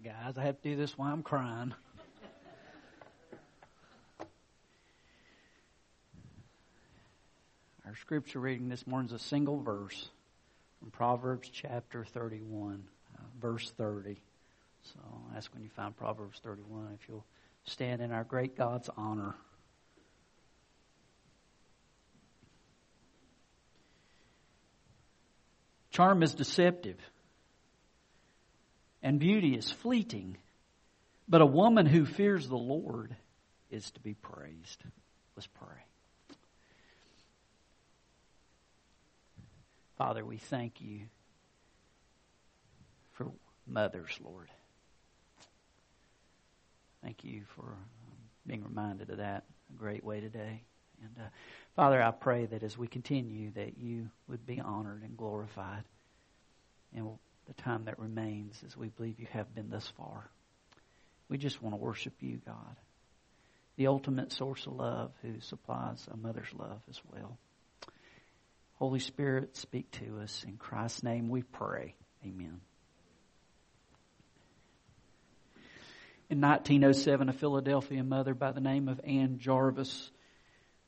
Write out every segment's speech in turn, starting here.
guys, I have to do this while I'm crying. Our scripture reading this morning is a single verse from Proverbs chapter 31, uh, verse 30. So ask when you find Proverbs 31 if you'll stand in our great God's honor. Charm is deceptive, and beauty is fleeting, but a woman who fears the Lord is to be praised. Let's pray. Father, we thank you for mothers, Lord. Thank you for being reminded of that a great way today. And uh, Father, I pray that as we continue, that you would be honored and glorified in the time that remains, as we believe you have been thus far. We just want to worship you, God, the ultimate source of love, who supplies a mother's love as well. Holy Spirit, speak to us. In Christ's name we pray. Amen. In 1907, a Philadelphia mother by the name of Anne Jarvis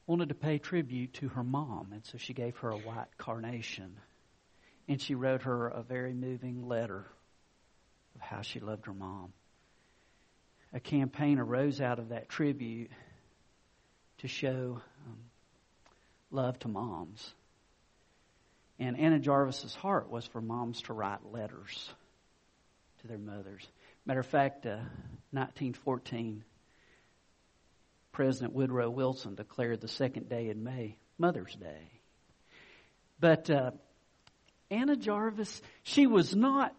wanted to pay tribute to her mom, and so she gave her a white carnation. And she wrote her a very moving letter of how she loved her mom. A campaign arose out of that tribute to show um, love to moms. And Anna Jarvis's heart was for moms to write letters to their mothers. Matter of fact, uh, 1914, President Woodrow Wilson declared the second day in May Mother's Day. But uh, Anna Jarvis, she was not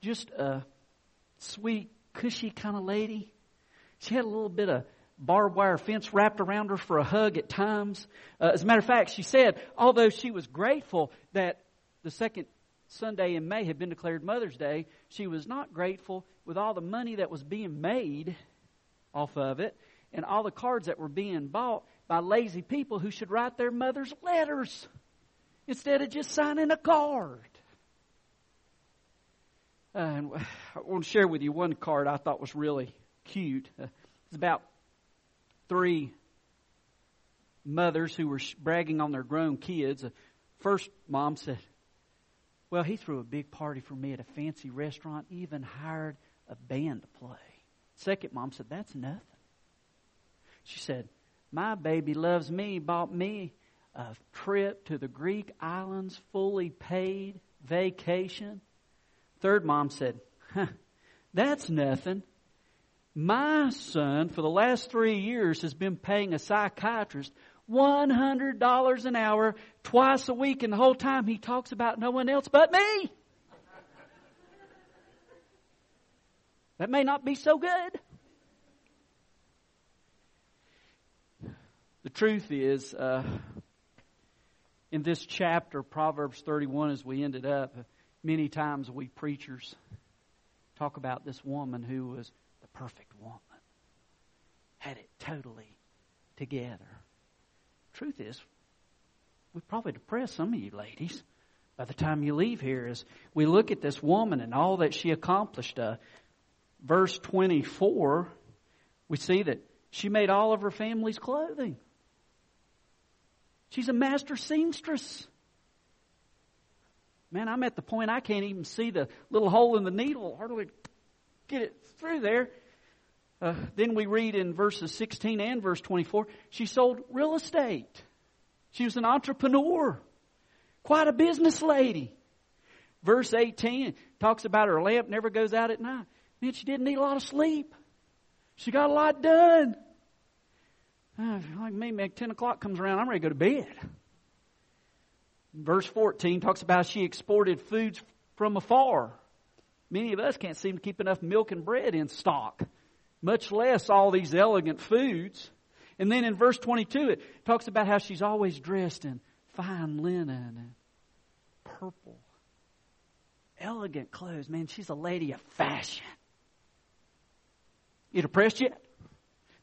just a sweet, cushy kind of lady. She had a little bit of barbed wire fence wrapped around her for a hug at times. Uh, as a matter of fact, she said, although she was grateful that the second Sunday in May had been declared Mother's Day, she was not grateful with all the money that was being made off of it and all the cards that were being bought by lazy people who should write their mother's letters instead of just signing a card. Uh, and I want to share with you one card I thought was really cute. Uh, it's about three mothers who were bragging on their grown kids. The first mom said, Well, he threw a big party for me at a fancy restaurant, even hired a band to play. Second mom said, That's nothing. She said, My baby loves me, bought me a trip to the Greek islands, fully paid vacation. Third mom said, huh, That's nothing. My son, for the last three years, has been paying a psychiatrist $100 an hour twice a week, and the whole time he talks about no one else but me. That may not be so good. The truth is, uh, in this chapter, Proverbs 31, as we ended up, many times we preachers talk about this woman who was the perfect woman, had it totally together. Truth is, we probably depress some of you ladies by the time you leave here as we look at this woman and all that she accomplished. Uh, verse 24, we see that she made all of her family's clothing. She's a master seamstress. Man, I'm at the point I can't even see the little hole in the needle, hardly get it through there. Uh, then we read in verses 16 and verse 24, she sold real estate. She was an entrepreneur, quite a business lady. Verse 18 talks about her lamp never goes out at night. Man, she didn't need a lot of sleep. She got a lot done. Like me, man, 10 o'clock comes around, I'm ready to go to bed. Verse 14 talks about she exported foods from afar. Many of us can't seem to keep enough milk and bread in stock, much less all these elegant foods. And then in verse 22, it talks about how she's always dressed in fine linen and purple. Elegant clothes. Man, she's a lady of fashion. You depressed yet?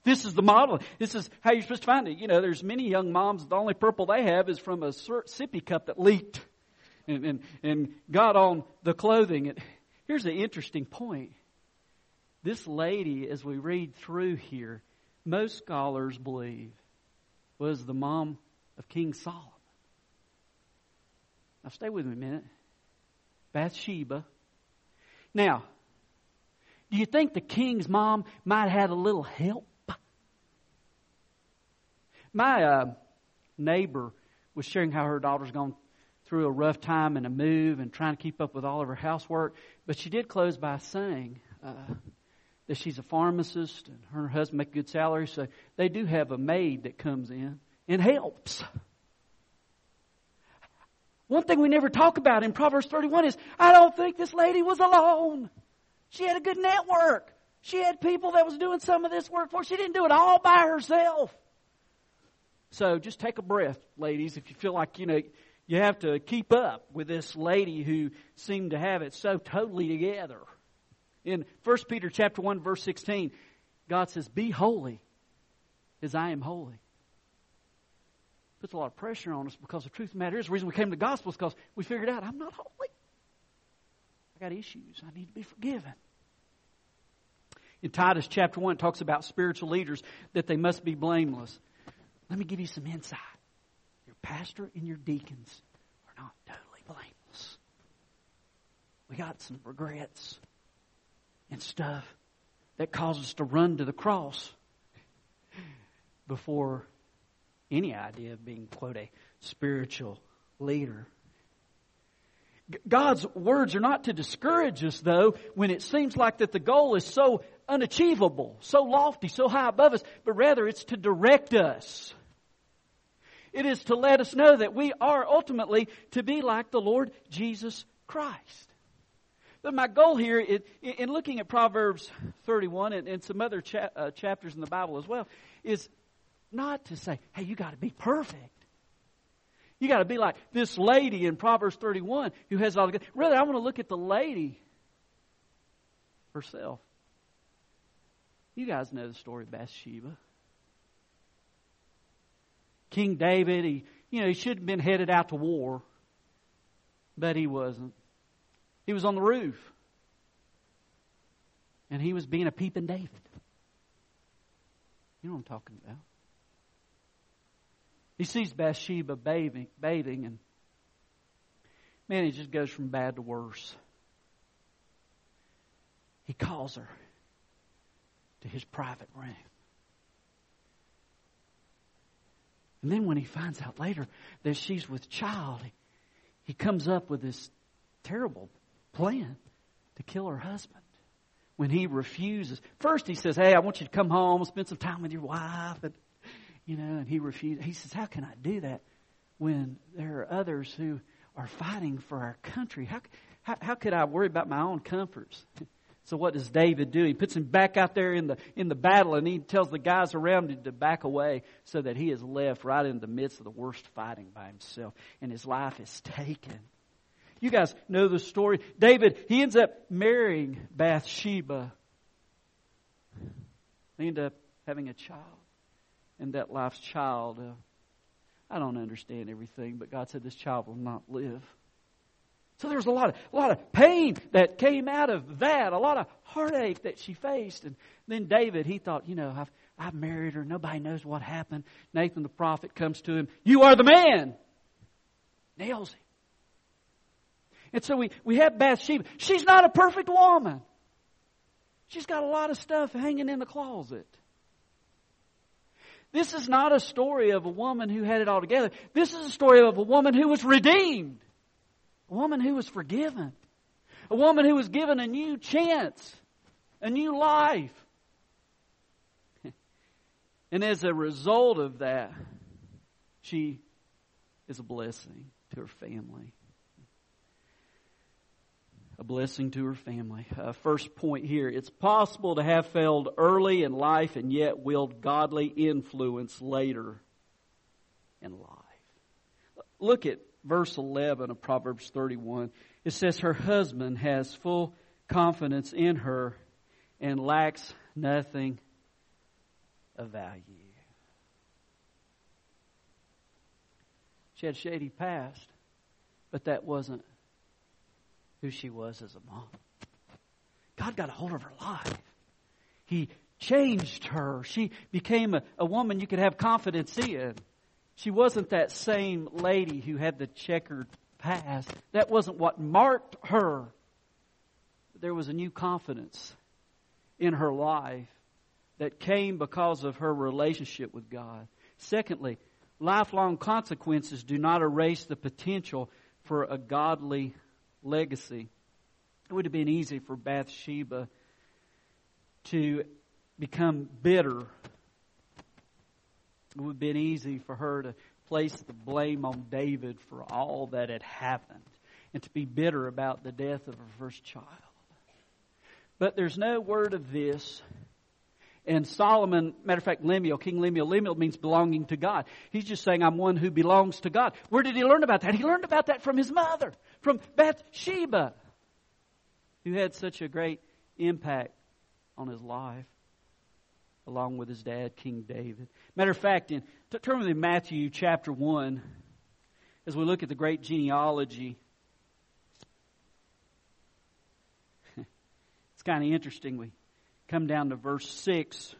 This is the model. This is how you're supposed to find it. You know, there's many young moms, the only purple they have is from a sippy cup that leaked and, and, and got on the clothing. And here's the interesting point. This lady, as we read through here, most scholars believe was the mom of King Solomon. Now, stay with me a minute. Bathsheba. Now, do you think the king's mom might have had a little help? My uh, neighbor was sharing how her daughter's gone through a rough time and a move and trying to keep up with all of her housework. But she did close by saying uh, that she's a pharmacist and her husband make a good salary, so they do have a maid that comes in and helps. One thing we never talk about in Proverbs 31 is I don't think this lady was alone. She had a good network. She had people that was doing some of this work for her. She didn't do it all by herself. So just take a breath, ladies, if you feel like, you know, you have to keep up with this lady who seemed to have it so totally together. In 1 Peter chapter 1 verse 16, God says, "Be holy as I am holy." Puts a lot of pressure on us because the truth of the matter is the reason we came to the gospel is because we figured out I'm not holy. I got issues. I need to be forgiven. In Titus chapter 1, it talks about spiritual leaders that they must be blameless. Let me give you some insight. Your pastor and your deacons are not totally blameless. We got some regrets and stuff that cause us to run to the cross before any idea of being, quote, a spiritual leader. God's words are not to discourage us, though, when it seems like that the goal is so unachievable, so lofty, so high above us, but rather it's to direct us. It is to let us know that we are ultimately to be like the Lord Jesus Christ. But my goal here, is, in looking at Proverbs 31 and, and some other cha- uh, chapters in the Bible as well, is not to say, hey, you got to be perfect. You got to be like this lady in Proverbs 31 who has all the. Good. Really, I want to look at the lady herself. You guys know the story of Bathsheba. King David, he, you know, he should have been headed out to war, but he wasn't. He was on the roof. And he was being a peeping David. You know what I'm talking about. He sees Bathsheba bathing, bathing, and man, he just goes from bad to worse. He calls her to his private room. And then when he finds out later that she's with child, he, he comes up with this terrible plan to kill her husband. When he refuses, first he says, "Hey, I want you to come home, and spend some time with your wife," and you know, and he refuses. He says, "How can I do that when there are others who are fighting for our country? How how, how could I worry about my own comforts?" So what does David do? He puts him back out there in the in the battle, and he tells the guys around him to back away, so that he is left right in the midst of the worst fighting by himself, and his life is taken. You guys know the story. David he ends up marrying Bathsheba. They end up having a child, and that life's child. Uh, I don't understand everything, but God said this child will not live. So there was a lot of a lot of pain that came out of that, a lot of heartache that she faced. And then David, he thought, you know, I've I've married her, nobody knows what happened. Nathan the prophet comes to him, You are the man. Nails him. And so we, we have Bathsheba. She's not a perfect woman. She's got a lot of stuff hanging in the closet. This is not a story of a woman who had it all together. This is a story of a woman who was redeemed. A woman who was forgiven. A woman who was given a new chance, a new life. And as a result of that, she is a blessing to her family. A blessing to her family. Uh, first point here it's possible to have failed early in life and yet wield godly influence later in life. Look at verse 11 of Proverbs 31. It says, Her husband has full confidence in her and lacks nothing of value. She had shady past, but that wasn't who she was as a mom. God got a hold of her life. He changed her. She became a, a woman you could have confidence in. She wasn't that same lady who had the checkered past. That wasn't what marked her. There was a new confidence in her life that came because of her relationship with God. Secondly, lifelong consequences do not erase the potential for a godly legacy. It would have been easy for Bathsheba to become bitter. It would have been easy for her to place the blame on David for all that had happened and to be bitter about the death of her first child. But there's no word of this. And Solomon, matter of fact, Lemuel, King Lemuel, Lemuel means belonging to God. He's just saying, I'm one who belongs to God. Where did he learn about that? He learned about that from his mother, from Bathsheba, who had such a great impact on his life, along with his dad, King David. Matter of fact, in, turn with me Matthew chapter 1, as we look at the great genealogy It's kind of interesting. We come down to verse 6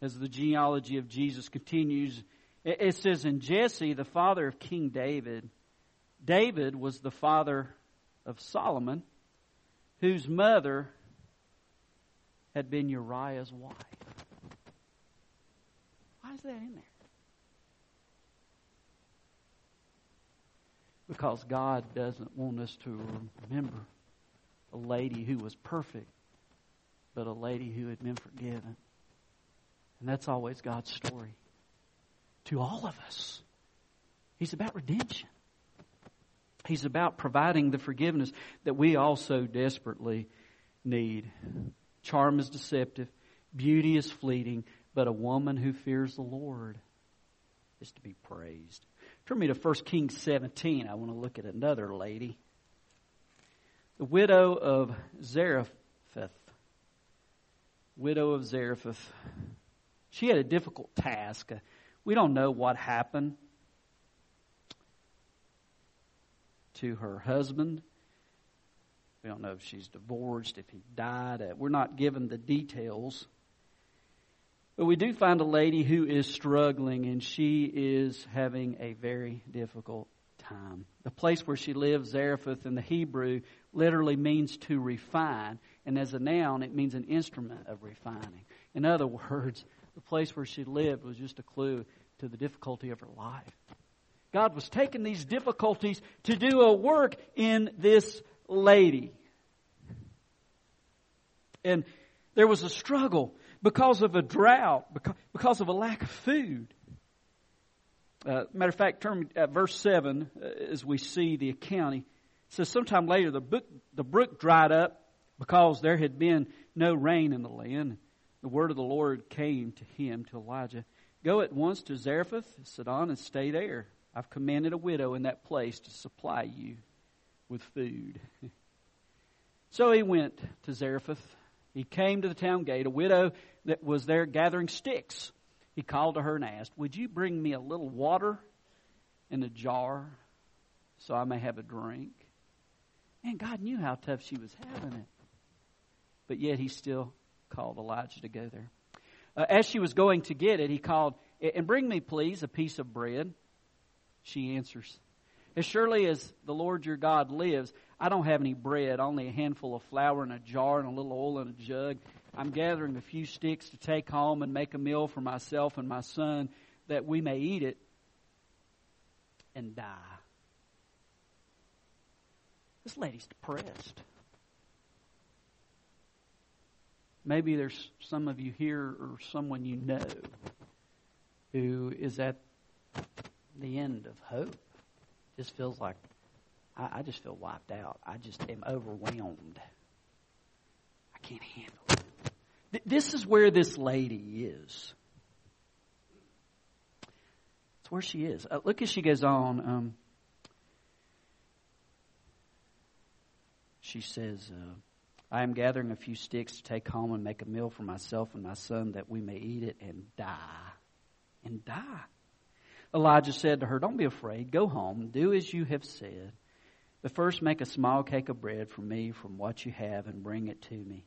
as the genealogy of Jesus continues. It says, In Jesse, the father of King David, David was the father of Solomon, whose mother had been Uriah's wife. Why is that in there? Because God doesn't want us to remember a lady who was perfect, but a lady who had been forgiven. And that's always God's story to all of us. He's about redemption. He's about providing the forgiveness that we also desperately need. Charm is deceptive, beauty is fleeting, but a woman who fears the Lord is to be praised. Turn me to 1 Kings 17. I want to look at another lady the widow of Zarephath. Widow of Zarephath. She had a difficult task. We don't know what happened to her husband. We don't know if she's divorced, if he died. Uh, we're not given the details. But we do find a lady who is struggling, and she is having a very difficult time. The place where she lives, Zarephath, in the Hebrew, literally means to refine, and as a noun, it means an instrument of refining. In other words, the place where she lived was just a clue to the difficulty of her life. God was taking these difficulties to do a work in this lady. And there was a struggle because of a drought, because of a lack of food. Uh, matter of fact, turn at verse 7 uh, as we see the account. He says, Sometime later, the, book, the brook dried up because there had been no rain in the land. The word of the Lord came to him, to Elijah Go at once to Zarephath, Sidon, and stay there. I've commanded a widow in that place to supply you with food. so he went to Zarephath. He came to the town gate. A widow that was there gathering sticks he called to her and asked, Would you bring me a little water in a jar so I may have a drink? And God knew how tough she was having it. But yet he still called Elijah to go there. Uh, as she was going to get it, he called, And bring me, please, a piece of bread. She answers, As surely as the Lord your God lives, I don't have any bread, only a handful of flour in a jar and a little oil in a jug. I'm gathering a few sticks to take home and make a meal for myself and my son that we may eat it and die. This lady's depressed. Maybe there's some of you here or someone you know who is at the end of hope. Just feels like I, I just feel wiped out. I just am overwhelmed. I can't handle it. This is where this lady is. It's where she is. Uh, look as she goes on. Um, she says, uh, I am gathering a few sticks to take home and make a meal for myself and my son that we may eat it and die. And die. Elijah said to her, Don't be afraid. Go home. Do as you have said. But first make a small cake of bread for me from what you have and bring it to me.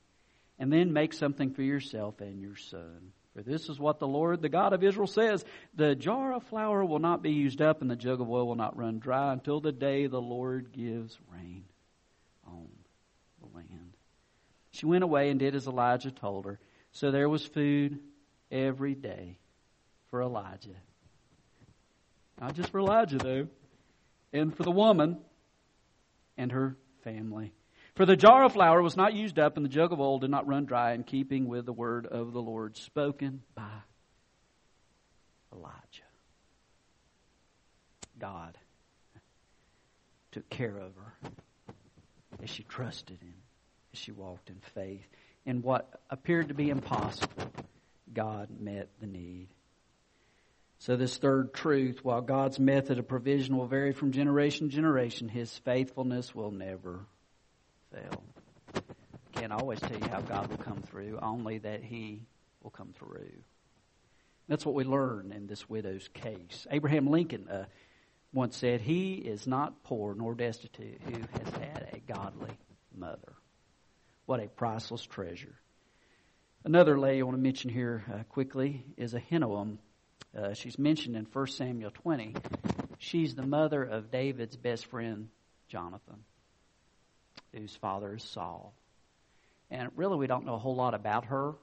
and then make something for yourself and your son. For this is what the Lord, the God of Israel, says The jar of flour will not be used up, and the jug of oil will not run dry until the day the Lord gives rain on the land. She went away and did as Elijah told her. So there was food every day for Elijah. Not just for Elijah, though, and for the woman and her family. For the jar of flour was not used up, and the jug of oil did not run dry, in keeping with the word of the Lord spoken by Elijah. God took care of her as she trusted Him, she walked in faith. In what appeared to be impossible, God met the need. So, this third truth while God's method of provision will vary from generation to generation, His faithfulness will never fail. Can't always tell you how God will come through, only that He will come through. That's what we learn in this widow's case. Abraham Lincoln uh, once said, He is not poor nor destitute who has had a godly mother. What a priceless treasure. Another lady I want to mention here uh, quickly is Ahinoam. Uh, she's mentioned in 1 Samuel 20. She's the mother of David's best friend, Jonathan whose father is Saul. And really, we don't know a whole lot about her.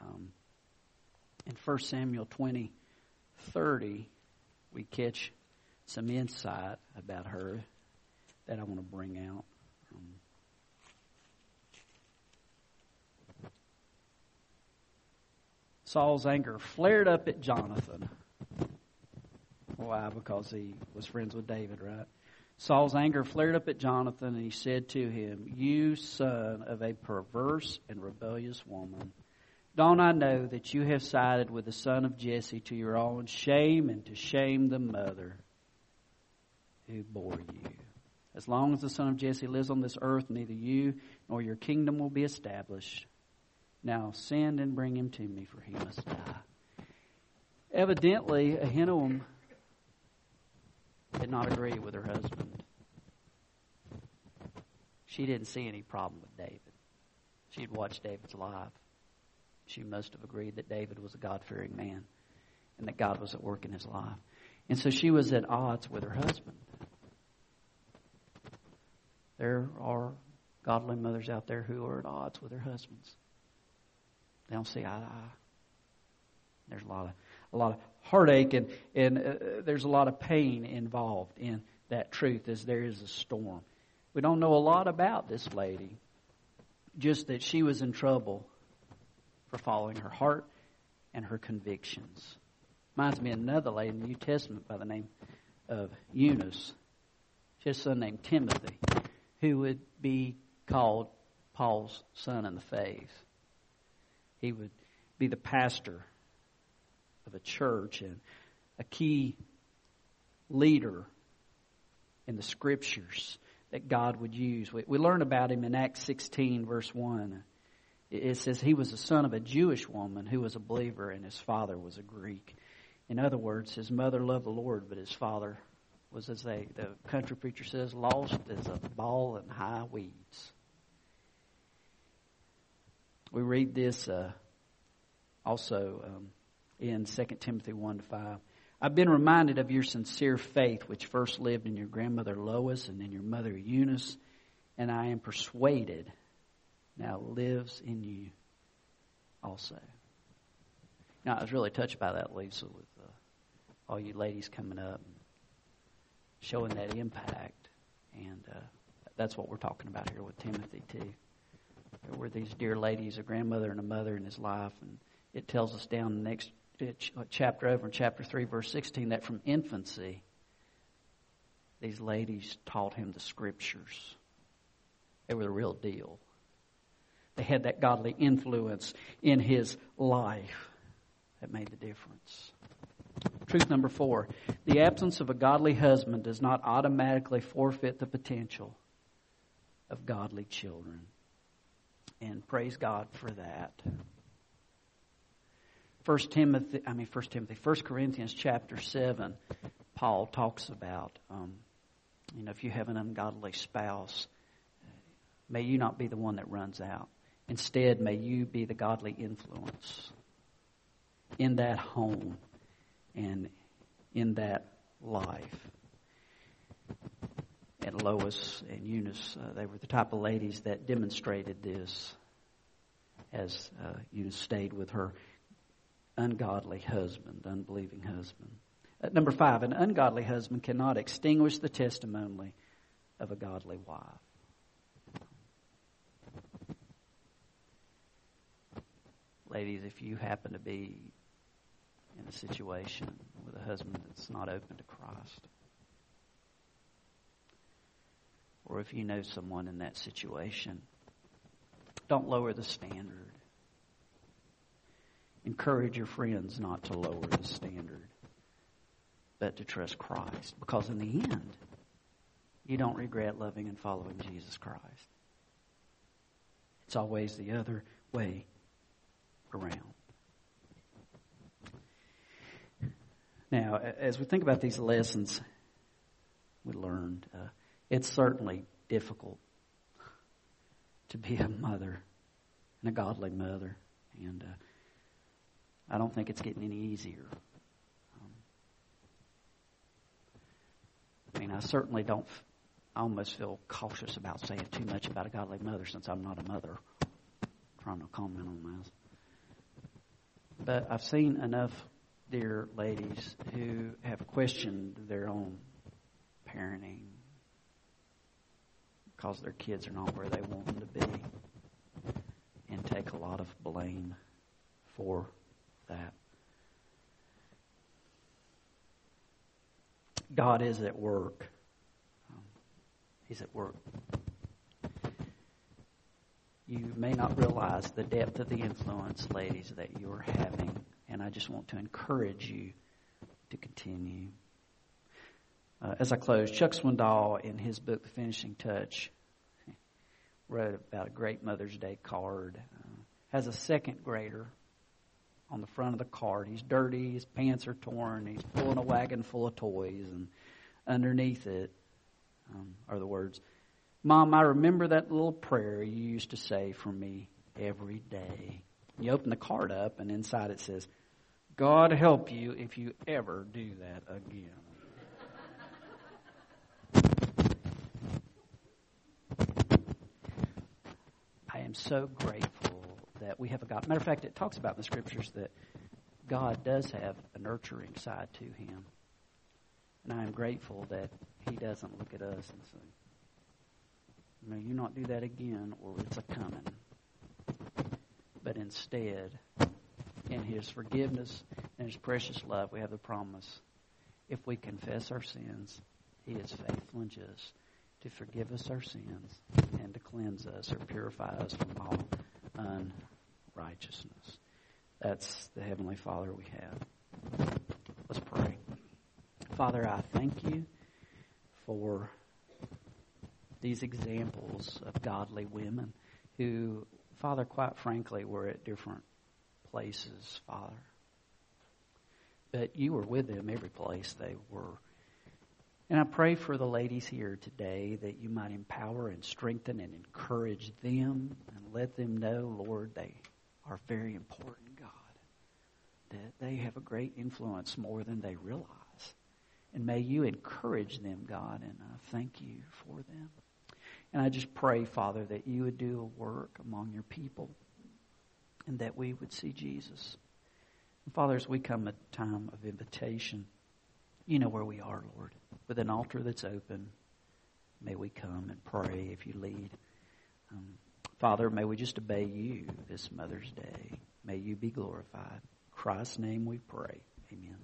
Um, in 1 Samuel 20, 30, we catch some insight about her that I want to bring out. Saul's anger flared up at Jonathan. Why? Because he was friends with David, right? Saul's anger flared up at Jonathan, and he said to him, You son of a perverse and rebellious woman, don't I know that you have sided with the son of Jesse to your own shame and to shame the mother who bore you? As long as the son of Jesse lives on this earth, neither you nor your kingdom will be established. Now send and bring him to me, for he must die. Evidently, Ahinoam did not agree with her husband. She didn't see any problem with David. She had watched David's life. She must have agreed that David was a God fearing man and that God was at work in his life. And so she was at odds with her husband. There are godly mothers out there who are at odds with their husbands. They don't see eye to eye. There's a lot of a lot of heartache and, and uh, there's a lot of pain involved in that truth as there is a storm. We don't know a lot about this lady, just that she was in trouble for following her heart and her convictions. Reminds me of another lady in the New Testament by the name of Eunice. She has a son named Timothy, who would be called Paul's son in the faith. He would be the pastor of a church and a key leader in the scriptures that God would use. We, we learn about him in Acts 16, verse 1. It, says he was the son of a Jewish woman who was a believer, and his father was a Greek. In other words, his mother loved the Lord, but his father was, as they, the country preacher says, lost as a ball in high weeds. We read this uh, also um, in 2 Timothy 1 to 5. I've been reminded of your sincere faith, which first lived in your grandmother Lois and in your mother Eunice, and I am persuaded now lives in you also. Now, I was really touched by that, Lisa, with uh, all you ladies coming up and showing that impact. And uh, that's what we're talking about here with Timothy, too. There were these dear ladies, a grandmother and a mother in his life, and it tells us down the next uh, chapter over in chapter 3, verse 16, that from infancy, these ladies taught him the scriptures. They were the real deal. They had that godly influence in his life that made the difference. Truth number four the absence of a godly husband does not automatically forfeit the potential of godly children. And praise God for that. First Timothy, I mean First Timothy, First Corinthians chapter seven, Paul talks about, um, you know, if you have an ungodly spouse, may you not be the one that runs out Instead, may you be the godly influence in that home and in that life. And Lois and Eunice, uh, they were the type of ladies that demonstrated this as uh, Eunice stayed with her ungodly husband, unbelieving husband. Uh, number five, an ungodly husband cannot extinguish the testimony of a godly wife. Ladies, if you happen to be in a situation with a husband that's not open to Christ, or if you know someone in that situation, don't lower the standard. Encourage your friends not to lower the standard, but to trust Christ. Because in the end, you don't regret loving and following Jesus Christ. It's always the other way around. Now, as we think about these lessons we learned, uh, it's certainly difficult to be a mother and a godly mother, and uh, I don't think it's getting any easier. Um, I mean, I certainly don't. I almost feel cautious about saying too much about a godly mother since I'm not a mother. I'm trying to comment on this. But I've seen enough dear ladies who have questioned their own parenting because their kids are not where they want them to be and take a lot of blame for that. God is at work. Um, he's at work. You may not realize the depth of the influence, ladies, that you're having, and I just want to encourage you to continue. Uh, as I close, Chuck Swindoll, in his book, The Finishing Touch, wrote about a great Mother's Day card. Uh, has a second grader on the front of the card. He's dirty, his pants are torn, he's pulling a wagon full of toys, and underneath it um, are the words, Mom, I remember that little prayer you used to say for me every day. You open the card up, and inside it says, God help you if you ever do that again. Am so grateful that we have a God. Matter of fact, it talks about in the scriptures that God does have a nurturing side to him. And I am grateful that he doesn't look at us and say, May you not do that again, or it's a coming. But instead, in his forgiveness and his precious love, we have the promise if we confess our sins, he is faithful and just to forgive us our sins and to cleanse us or purify us from all unrighteousness. That's the Heavenly Father we have. Let's pray. Father, I thank you for these examples of godly women who, Father, quite frankly, were at different places, Father. But you were with them every place they were. And I pray for the ladies here today that you might empower and strengthen and encourage them and let them know, Lord, they are very important, God. That they have a great influence more than they realize. And may you encourage them, God, and I thank you for them. And I just pray, Father, that you would do a work among your people and that we would see Jesus. And Father, as we come at a time of invitation, you know where we are, Lord. With an altar that's open, may we come and pray if you lead. Um, Father, may we just obey you this Mother's Day. May you be glorified. In Christ's name we pray. Amen.